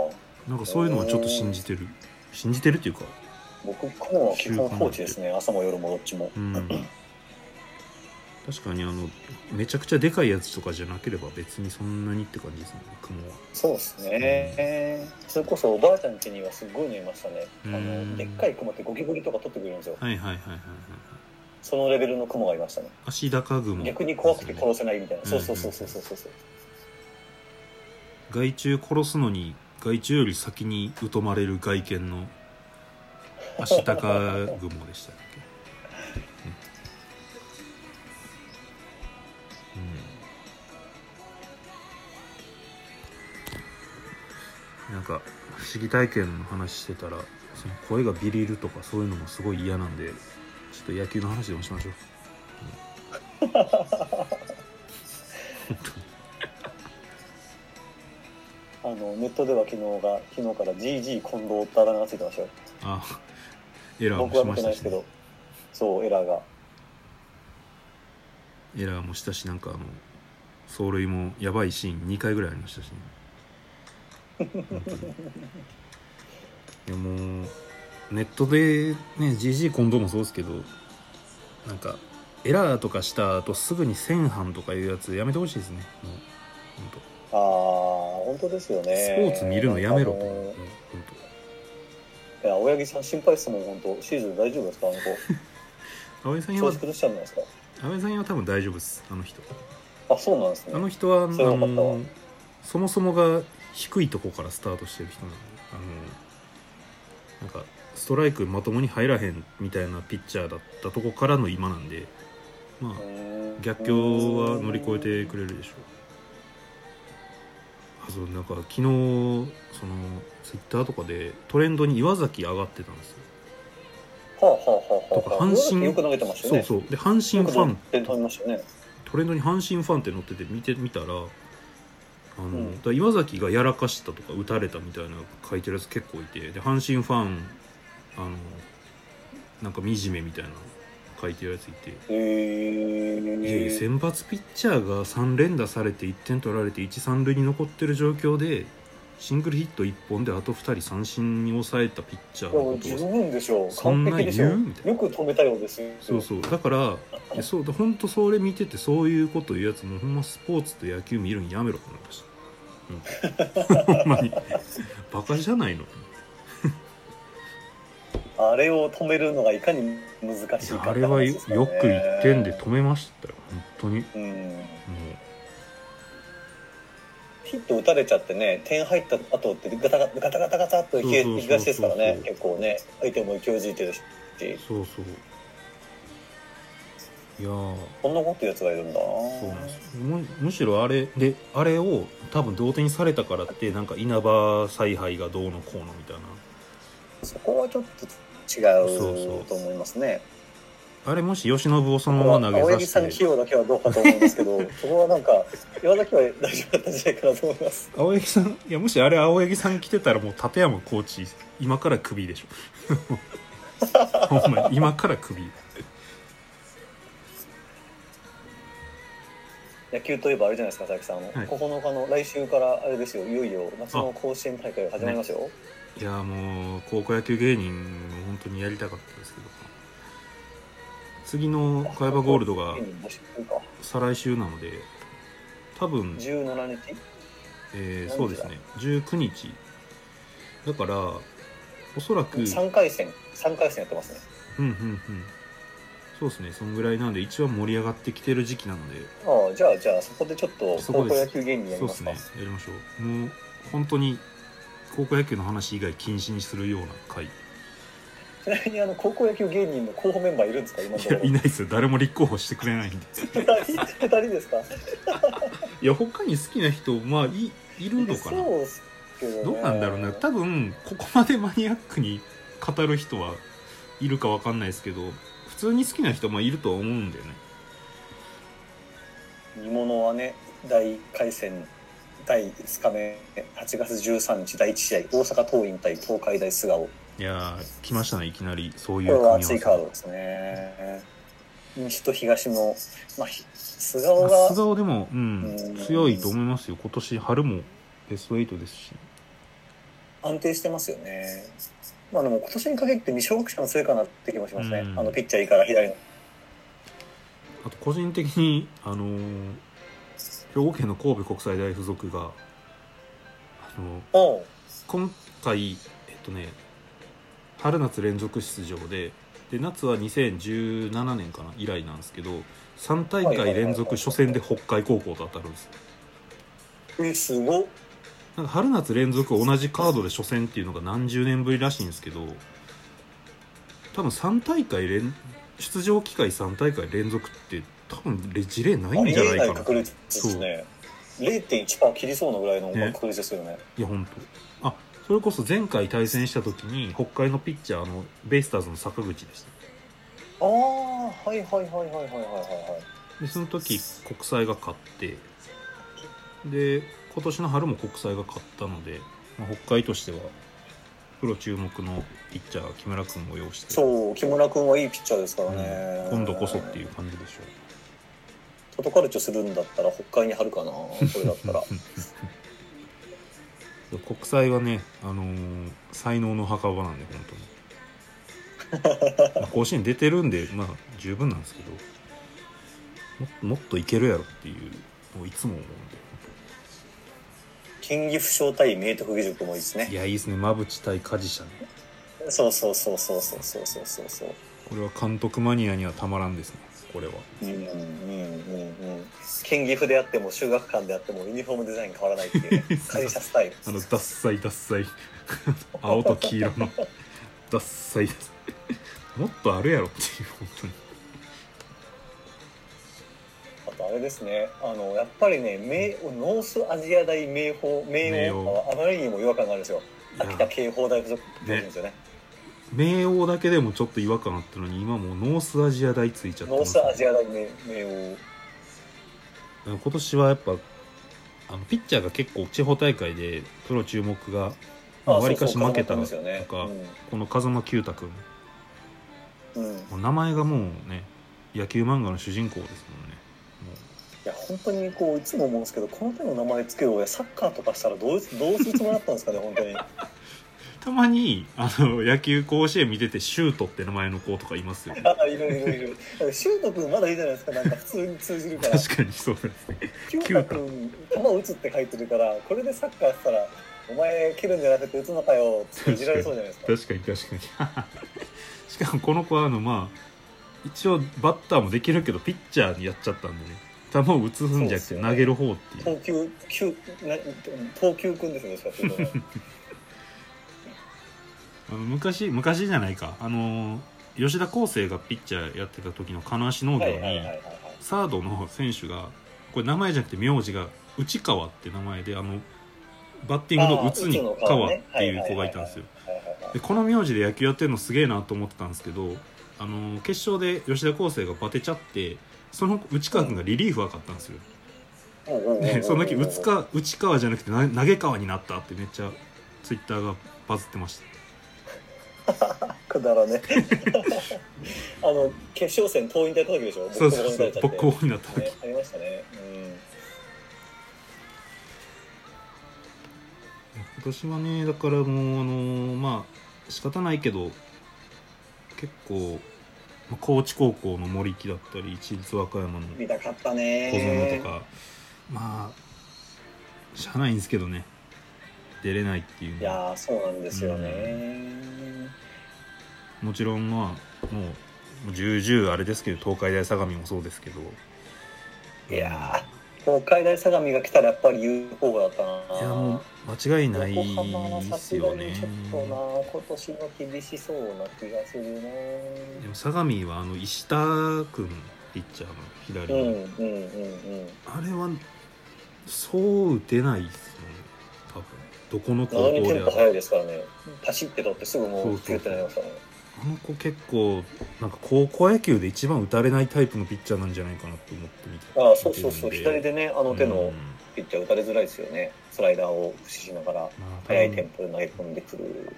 A: なんかそういうのはちょっと信じてる。信じてるっていうか
B: 僕雲は基本放置ですね。朝も夜もどっちも。
A: うん。確かにあのめちゃくちゃでかいやつとかじゃなければ別にそんなにって感じですね雲は。
B: そうですね、それこそおばあちゃん家にはすっごいのいましたね。あ
A: うん。
B: のでっかい雲ってゴキブリとか取ってくれるんですよ。
A: はいはいはいはいはい。
B: そのレベルの雲がいましたね。
A: 足高雲。
B: 逆に怖くて殺せないみたいな、
A: うん。
B: そうそうそうそうそうそう。
A: 害虫殺すのに害虫より先に疎まれる外見の足高雲でしたっけ、うん、なんか不思議体験の話してたらその声がビリるとかそういうのもすごい嫌なんでちょっと野球の話でもしましょう、うん。
B: あのネットでは昨日が昨日から GG 近藤ってあだ名がついてましたよ。
A: あエラーもしましたし、ね。
B: そうエラーが。
A: エラーもしたしなんかあの走塁もやばいシーン2回ぐらいありましたしね。いやもうネットでね GG 近藤もそうですけどなんかエラーとかした後すぐに1000半とかいうやつやめてほしいですね。もう
B: ああ本当ですよね。
A: スポーツ見るのやめろと。本
B: いや青柳さん心配ですもん本当。シーズン大丈夫ですか？あの
A: 当 青柳さん
B: 調子崩しちゃうんじゃないですか？
A: 青柳さんは多分大丈夫です。あの人。
B: あそうなんですね。
A: あの人はあのそもそもが低いとこからスタートしてる人なんであのなんかストライクまともに入らへんみたいなピッチャーだったとこからの今なんでまあ逆境は乗り越えてくれるでしょうあそうなんか昨日そのツイッターとかでトレンドに岩崎上がってたんですよ。
B: はあはあはあはあ。
A: とか阪神
B: よく投げてましたよね。
A: そうそう。で阪神ファン。トレンドに阪神ファンって載ってて見てみたらあの、
B: ん。
A: だ岩崎がやらかしたとか打たれたみたいな書いてるやつ結構いてで阪神ファンあのなんか惨めみたいな書いてるやついて。
B: へ
A: いやいや
B: え
A: 選抜ピッチャーが3連打されて1点取られて13塁に残ってる状況でシングルヒット1本であと2人三振に抑えたピッチャーのこと
B: 十
A: を
B: 分でしょう。
A: そんな言う？みたい
B: よく止めたようですよ。
A: そうそう。だから本当それ見ててそういうこと言うやつもうほんまスポーツと野球見るんやめろと思いました、うん、ほんまに。バカじゃないの？
B: あれを止めるのがいかに難しいかって話
A: あれはよく1点で止めましたよ本当に。も
B: うん。
A: う
B: ヒット打たれちゃってね点入った後ってガタガタガタガタガタっといけ
A: そうそうそうそう。
B: いきがちですからね。結構ね相手も勢いづいてるし
A: そうそう。いやー。
B: こんなことやつがいるんだ。な
A: そうなんですむむしろあれであれを多分同点にされたからってなんか稲葉采配がどうのこうのみたいな
B: そこはちょっと違
A: そう
B: と思いますね。
A: あれもし由伸をそのまま投
B: 青
A: げさせて。
B: 柳さん起用だけはどうかと思うんですけどそこはなんか 岩崎は大丈夫だったんじゃないかなと思います。
A: 青柳さんいやもしあれ青柳さん来てたらもう立山コーチ今からクビでしょ。ほんまに今からクビ。
B: 野球といえばあれじゃないですか佐々木さん、
A: はい。
B: 9日の来週からあれですよ。いよいよ夏の甲子園大会が始まりますよ、
A: いやもう高校野球芸人本当にやりたかったですけど次の「カイバゴールド」が再来週なので多分
B: 17日？
A: えーそうですね。19日。だからおそらくうんうん
B: 3回戦3回戦やってますね。
A: うんうんそうですね。そんぐらいなんで一番盛り上がってきてる時期なので。
B: ああじゃあじゃあそこでちょっと高校野球芸人やり
A: そうです
B: ますか
A: ね。やりましょう。もう本当に高校野球の話以外禁止にするような回。い
B: ちなみにあの高校野球芸人の候補メンバーいるんですか？今のところ。
A: やいないですよ。誰も立候補してくれないんで。
B: 2人二人ですか？
A: いや他に好きな人まあいいるのかな？
B: そうっすけど、ね、
A: どうなんだろうな多分ここまでマニアックに語る人はいるかわかんないですけど普通に好きな人もいるとは思うんだよね。
B: 煮物はね大回戦第5日目8月13日第1試合大阪桐蔭対東海大菅生。
A: いやー来ましたねいきなり。そうい
B: これ
A: う組み合わせ。
B: は熱いカードですね。西と東の、まあ、ひ菅生
A: まあ
B: が
A: 菅生でも、うん
B: うん。
A: 強いと思いますよ。今年春もベスト8ですし。
B: 安定してますよね。まあでも今年に限って二小学者の強いかなって気もしますね、
A: うん。
B: あのピッチャーいいから左の。
A: あと個人的にあのー兵庫県の神戸国際大附属があの今回えっとね春夏連続出場でで夏は2017年かな以来なんですけど3大会連続初戦で北海高校と当たるんです。よ
B: えすごっ。
A: なんか春夏連続同じカードで初戦っていうのが何十年ぶりらしいんですけど多分3大会連出場機会3大会連続って多分レジ例ないんじゃ
B: ないか
A: な。ありえない
B: 確率ですね。0.1%切りそう。なぐらいの確率ですよねね。
A: いや本当あそれこそ前回対戦した時に北海のピッチャーのベイスターズの坂口でした
B: ああはいはいはいはいはいはいはい。
A: でその時国際が勝ってで今年の春も国際が勝ったので、まあ、北海としてはプロ注目のピッチャー木村君を擁して。
B: そう木村君はいいピッチャーですからね、
A: うん、今度こそっていう感じでしょう。
B: トトカルチョするんだったら北海に貼るかなこれだったら。
A: う国際はね、あのー才能の墓場なんで本当に。ま あ甲子園出てるんでまあ十分なんですけどももっといけるやろっていうもういつも思うんで。
B: 金岐阜商対明徳義塾もいいです
A: い
B: ね
A: やいいですね。馬淵対梶社ね。
B: そうそうそうそうそうそうそうそう。
A: これは監督マニアにはたまらんですねこれは。
B: うんうんうんうん県岐阜であっても修学館であってもユニフォームデザイン変わらないっていうね。会社スタイル。
A: あのダッサいダッサい 青と黄色の。ダッサいやつもっとあるやろっていう本当に。
B: あとあれですね。あのやっぱりね名ノースアジア大名宝名
A: 名
B: 王
A: 王
B: あまりにも違和感があるんですよ。秋田警報大附属ですよね
A: 名王だけでもちょっと違和感あったのに今もうノースアジア大ついちゃって
B: ノースアジア大名名王。
A: 今年はやっぱあのピッチャーが結構地方大会でプロ注目が
B: あ
A: わりかし負けたの
B: そうそう風間君ですよね。
A: とかこの風間球太君。
B: うん、
A: 名前がもうね野球漫画の主人公ですもんね。
B: や本当にこういつも思うんですけどこの手の名前つけようやサッカーとかしたらどうどうするつもりだったんですかね本当に
A: たまにあの野球甲子園見ててシュートって名前の子とかいますよ
B: あいるいるいる。シュート君まだいいじゃないですかなんか普通に通じるから。
A: 確かにそうですね。
B: キュータ君球打つって書いてるからこれでサッカーしたらお前切るんじゃなくて打つのかよっていじられそうじゃないですか。
A: 確かに確かに。しかもこの子はあのまあ一応バッターもできるけどピッチャーにやっちゃったんでね。球を打つんじゃなくて投げる方っていう。
B: 投球投球君ですねしかし。ね
A: あの昔昔じゃないか。あの吉田康生がピッチャーやってた時の金足農業にサードの選手がこれ名前じゃなくて名字が内川って名前であのバッティングの打つに川っていう子がいたんですよ。でこの名字で野球やってるのすげえなと思ってたんですけどあの決勝で吉田康生がバテちゃってその内川君がリリーフ分かったんですよ、でその時内川内川じゃなくてな投げ川になったってめっちゃツイッターがバズってました
B: くだらね。あの決勝戦遠いに出た時でしょ？
A: そうそうそう。ボッコボ
B: ボ
A: コになった時、
B: ね、ありましたね。
A: 今年はねだからもうあのまあ仕方ないけど結構、まあ、高知高校の森木だったり市立和歌山の
B: うん見たかった
A: 小
B: ね
A: 園とかまあしゃあないんですけどね出れないっていう
B: いやーそうなんですよね、
A: もちろんまあもうもう重々あれですけど東海大相模もそうですけど。
B: いやー東海大相模が来たらやっぱり言う方だったない
A: やもう間違いないですよね。
B: ちょっとな今年は厳しそうな気がするな
A: でも相模はあの石田君ピッチャーの左の、
B: うんうんうんうん。
A: あれはそう打てないですどこの高校である？
B: テンポ速いですからね。パシッて取ってすぐも
A: そう
B: ピュってなりますからね。
A: あの子結構なんか高校野球で一番打たれないタイプのピッチャーなんじゃないかなと思って見て
B: ああそうそうそう。左でねあの手の
A: うん。
B: ピッチャー打たれづらいですよね。スライダーを駆使しながら
A: まあ
B: 速いテンポで投げ込んでくる。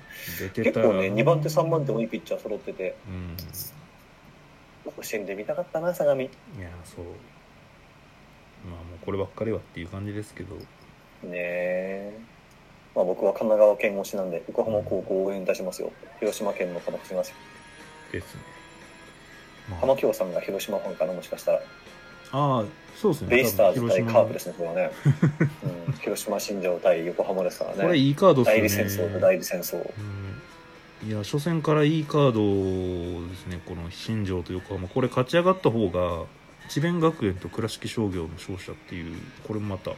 B: 結構ね2番手3番手もいいピッチャー揃ってて
A: うん。
B: 甲子園で見たかったな相模。ね
A: いやそう。まあもうこればっかりはっていう感じですけど。
B: えまあ僕は神奈川県推しなんで横浜高校を応援いたしますよ。広島県の方もしますよ
A: ですね、まあ。
B: 浜京さんが広島ファンかなもしかしたら。
A: ああそうですね。
B: ベイスターズ対カープです
A: す
B: ねこれはね、うん、広島新庄対横浜ですからね。
A: これいいカードっすよね。
B: 代理戦争と代理戦争。
A: うん。いや初戦からいいカードですねこの新庄と横浜。これ勝ち上がった方が智弁学園と倉敷商業の勝者っていうこれもまた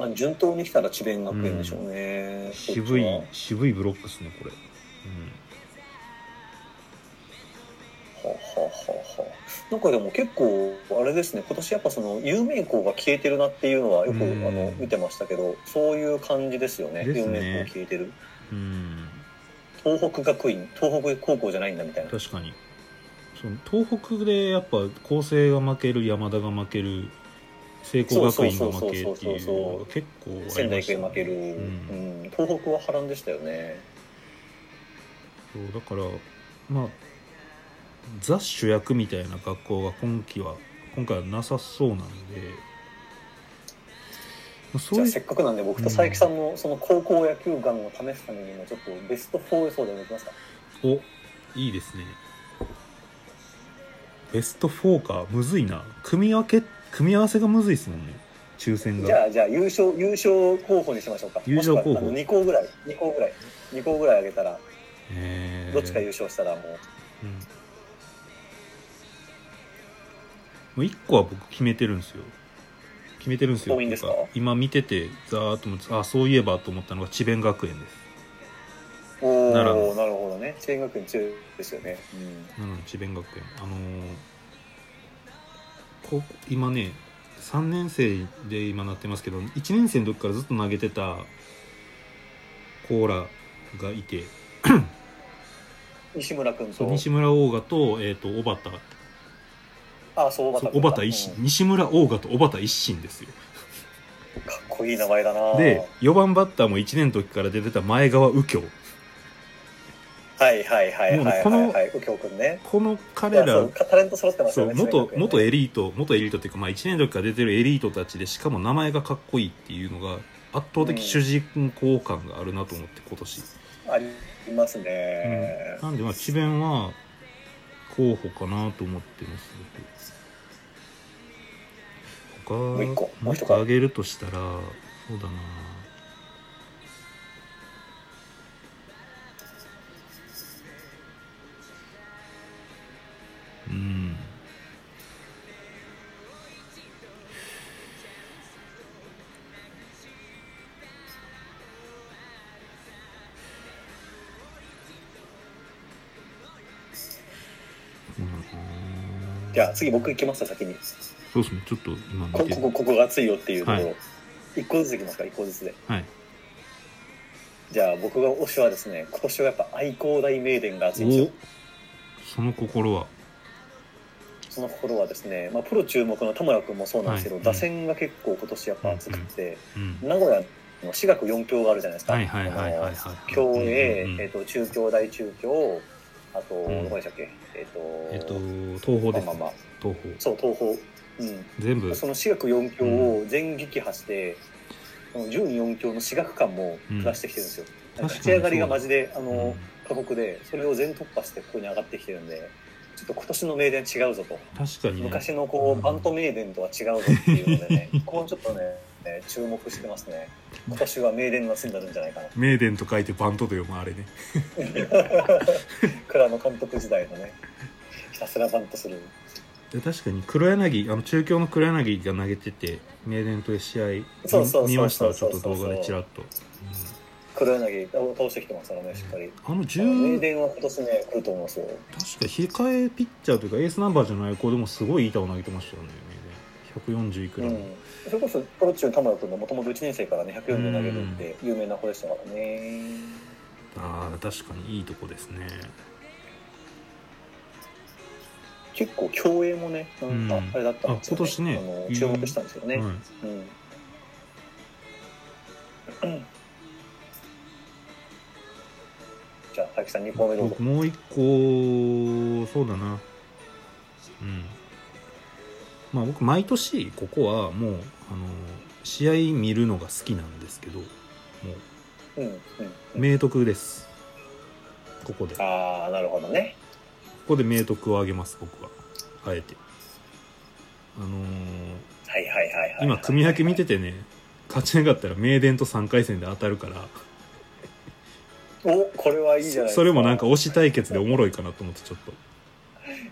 B: まあ、順当に来たら智弁学園でしょうね、
A: 渋い
B: こっち
A: 渋いブロックですねこれ、
B: ははははなんかでも結構あれですね。今年やっぱその有名校が消えてるなっていうのはよく、
A: うん。
B: あの見てましたけどそういう感じですよね。
A: ね。
B: 有名校消えてる。
A: うん、うん、
B: 東北学院東北高校じゃないんだみたいな。
A: 確かに。その東北でやっぱ厚生が負ける山田が負ける聖光学院が負けっていう結構あ
B: 仙台育英負ける、
A: ん
B: うん東北は波乱でしたよね。
A: そうだからまあザ主役みたいな学校が今期は今回はなさそうなんで、
B: じゃあせっかくなんで僕と佐伯さんのその高校野球眼を試すためにもちょっとベスト4予想でもいきますか。
A: おいいですね。ベスト4か。むずいな。組み分け組み合わせがむずいですもんね。抽選が。
B: じゃあじゃあ優勝優勝候補にしましょうか。
A: 優勝候補。
B: 2校ぐらい。2校ぐらい。2校ぐらいあげたら
A: えー。
B: どっちか優勝したらもう。
A: うん。もう1個は僕決めてるんですよ。決めてるんですよ今見ててざーっと思ってあそういえばと思ったのが智弁学園です。
B: おおなるほどね。智弁学園強いですよね、
A: なので智弁学園。あのーこ今ね3年生で今なってますけど1年生の時からずっと投げてたコーラがいて。
B: うん、西村君と。
A: 西村オーガと,、えー、と小畑
B: あそう
A: 小畑一心、西村オーガと小畑一心ですよ。
B: うんかっこいい名前だな
A: で4番バッターも1年の時から出てた前川右京
B: はいはいはいはい
A: この
B: はい右京君ね
A: この
B: い
A: 彼ら
B: かタレント揃ってますよね
A: 元元
B: エ
A: エリート元エリートっていうか、まあ、1年の時から出てるエリートたちでしかも名前がかっこいいっていうのが圧倒的主人公感があるなと思って今年、
B: ありますね、
A: なんでまあ智弁は候補かなと思ってます。僕他
B: もう一個
A: もう一個。あげるとしたらそうだなうん。
B: じゃあ次僕行きます先に。
A: そうですねちょっと今
B: こここここが熱いよっていうところ、
A: はい。
B: 一個ずついきますか一個ずつで。
A: はい。
B: じゃあ僕が推しはですね今年はやっぱ愛工大名電が熱いんですよ。
A: お。その心は
B: その頃はですね、まあ、プロ注目の田村君もそうなんですけど、
A: はい。
B: 打線が結構今年やっぱ熱くて、
A: うん。
B: 名古屋の私学4強があるじゃないですか、
A: はいはいはいはいはい
B: あの共栄、
A: うんうんうん。
B: えー、と中京大中京あと、
A: ん。
B: どこでしたっけ？えっ、と
A: えっと東宝です。
B: まあまあまあ。
A: 東宝。
B: そう東宝、うん、
A: 全部。
B: その私学4強を全撃破して、その12、4強の私学感もプラしてきてるんですよ。なん立ち上がりがマジで、あの、
A: うん。
B: 過酷で、それを全突破してここに上がってきてるんで、ちょっと今年の名電違うぞと。
A: 確かにね
B: 昔のこう、バント名電とは違うぞっていうのでね、ここをちょっとね、えー注目してますね。今年は名電が住んでるんじゃないかな。
A: 名電と書いてバントと読むあれね
B: 倉野監督時代のね、ひたすらバントする。
A: で確かに黒柳あの中京の黒柳が投げてて名電と試合見ました？ちょっと動画でチラッと、
B: 黒柳を倒してきてますからね、しっかり。
A: うんあの
B: 名
A: 10
B: 電は今年ね、来ると思いますよ。
A: 確か控えピッチャーというかエースナンバーじゃない子でもすごいいい球を投げてましたよね名電140いくらの、
B: うん、それこそプロ中田村君ももともと1年生からね140投げるって有名な子でしたからね。
A: ああ確かにいいとこですね。
B: 結構競泳もねなんか
A: うん。
B: あれだったんですよ、ね。
A: あ今年ね
B: あの注目したんですよね、
A: はい
B: うんじゃあ佐々木さん2個目どうぞ。
A: 僕もう一個そうだな。うん。まあ僕毎年ここはもうあの試合見るのが好きなんですけども
B: うんうん
A: う
B: うん。
A: 明徳です。ここで。こ
B: ああなるほどね。
A: こで明徳を挙げます僕は。あえて。あのー
B: はいはいはいはい
A: 今組み分け見ててね勝ち上がったら名電と3回戦で当たるから
B: おこれはいいじゃない
A: それもなんか推し対決でおもろいかなと思ってちょっと。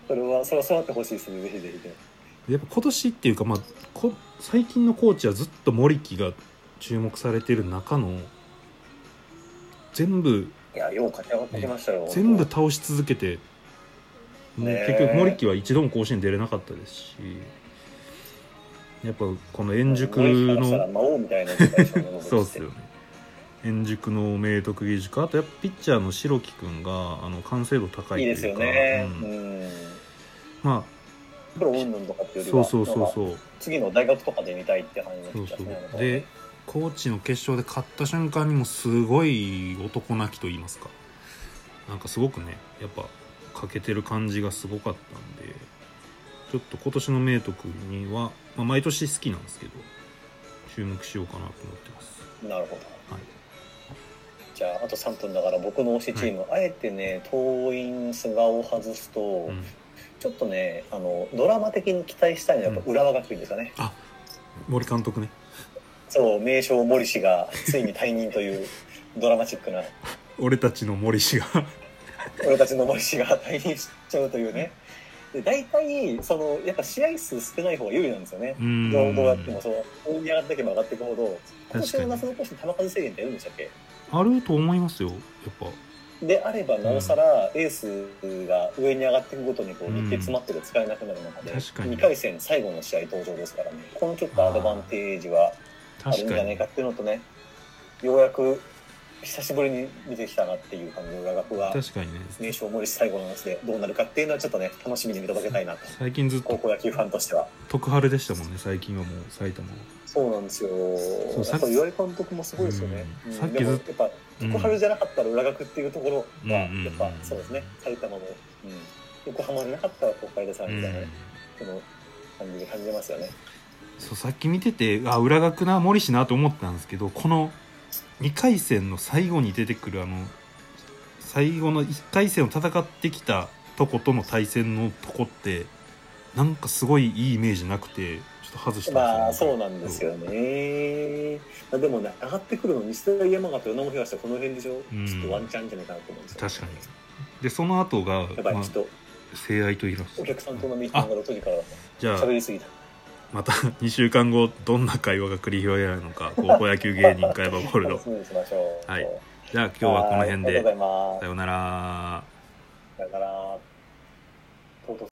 B: それはそれはそうなってほしいですね。ぜひぜひで
A: やっぱ今年っていうか、まあ、こ最近のコーチはずっと森木が注目されてる中の全部
B: いやよう勝ち上がってきましたよ、
A: 全部倒し続けてもう結局森木は一度も甲子園出れなかったですしやっぱこの円熟の そうっすよね円熟の明徳義塾あとやっぱピッチャーの白木君があの完成度高い
B: いいですよ
A: というか
B: ね。
A: う
B: うんん。
A: ま
B: プロ云々とかっていうよりは、
A: あそうそうそうそう
B: 次の大学とかで見たいって感じの
A: そうそう。
B: で
A: 高知の決勝で勝った瞬間にもすごい男泣きと言いますかなんかすごくねやっぱ欠けてる感じがすごかったんでちょっと今年の明徳には、まあ、毎年好きなんですけど注目しようかなと思ってます
B: なるほど。
A: はい
B: じゃあ、あと3分だから僕の推しチーム、あえてね、桐蔭菅を外すと、
A: うん。
B: ちょっとね、あの、ドラマ的に期待したいのはやっぱ浦和学院ですかね。
A: 森監督ね。
B: そう名将森氏がついに退任という ドラマチックな。
A: 俺たちの森氏が。
B: 俺たちの森氏が退任しちゃうというね。で大体そのやっぱ試合数少ない方が有利なんですよね。
A: うん。
B: どうどうやってもそう上がっていけば上がっていくほど。今年の夏の甲子園球数制限ってやるんでしたっけ？
A: あると思いますよやっぱ。
B: であればなおさらエースが上に上がっていくごとにこう
A: うん。
B: 日程詰まってる使えなくなる中で、
A: 確かに。
B: 2回戦最後の試合登場ですからね。このちょっとアドバンテージはあるんじゃないかっていうのとねようやく久しぶりに見てきたなっていう感じの裏学が
A: 確かにね。
B: 名称森最後の夏でどうなるかっていうのはちょっとね楽しみに見届けたいなと。
A: 最近ずっと
B: 高校野球ファンとしては。
A: 徳春でしたもんね最近はもう埼玉は
B: そうなんですよ。
A: そうさっき。
B: 岩井監督もすごいですよね、
A: うん。
B: うん。
A: さっきずっ
B: でもやっぱ
A: うん。
B: 徳春じゃなかったら裏学っていうところは
A: うんうんうん。
B: やっぱそうですね。埼玉の、うん、横浜じゃなかったら北海道さんみたいな、
A: うん。
B: その感じで感じますよね。
A: そうさっき見ててあ裏学な森氏なと思ったんですけどこの2回戦の最後に出てくるあの最後の1回戦を戦ってきたとことの対戦のとこってなんかすごいいいイメージなくて。ちょっと外した
B: まあそう
A: よ
B: なんですよね。まあでもね上がってくるの日大山形東この辺でしょ、
A: うん。
B: ちょっとワンチャンじゃないかなと思うんですよ。
A: 確かに。でその後が
B: やばい、
A: まあ
B: ちょっと
A: 聖愛と言います。
B: お客さんとのミーティングが6時からだ
A: じゃあ
B: 喋りすぎた。
A: また 2週間後どんな会話が繰り広げられるのか 高校野球芸人会話ゴールド
B: 楽しみにしましょう。
A: はい。じゃあ今日はこの辺で。
B: はいありがとうございます。
A: さような
B: ら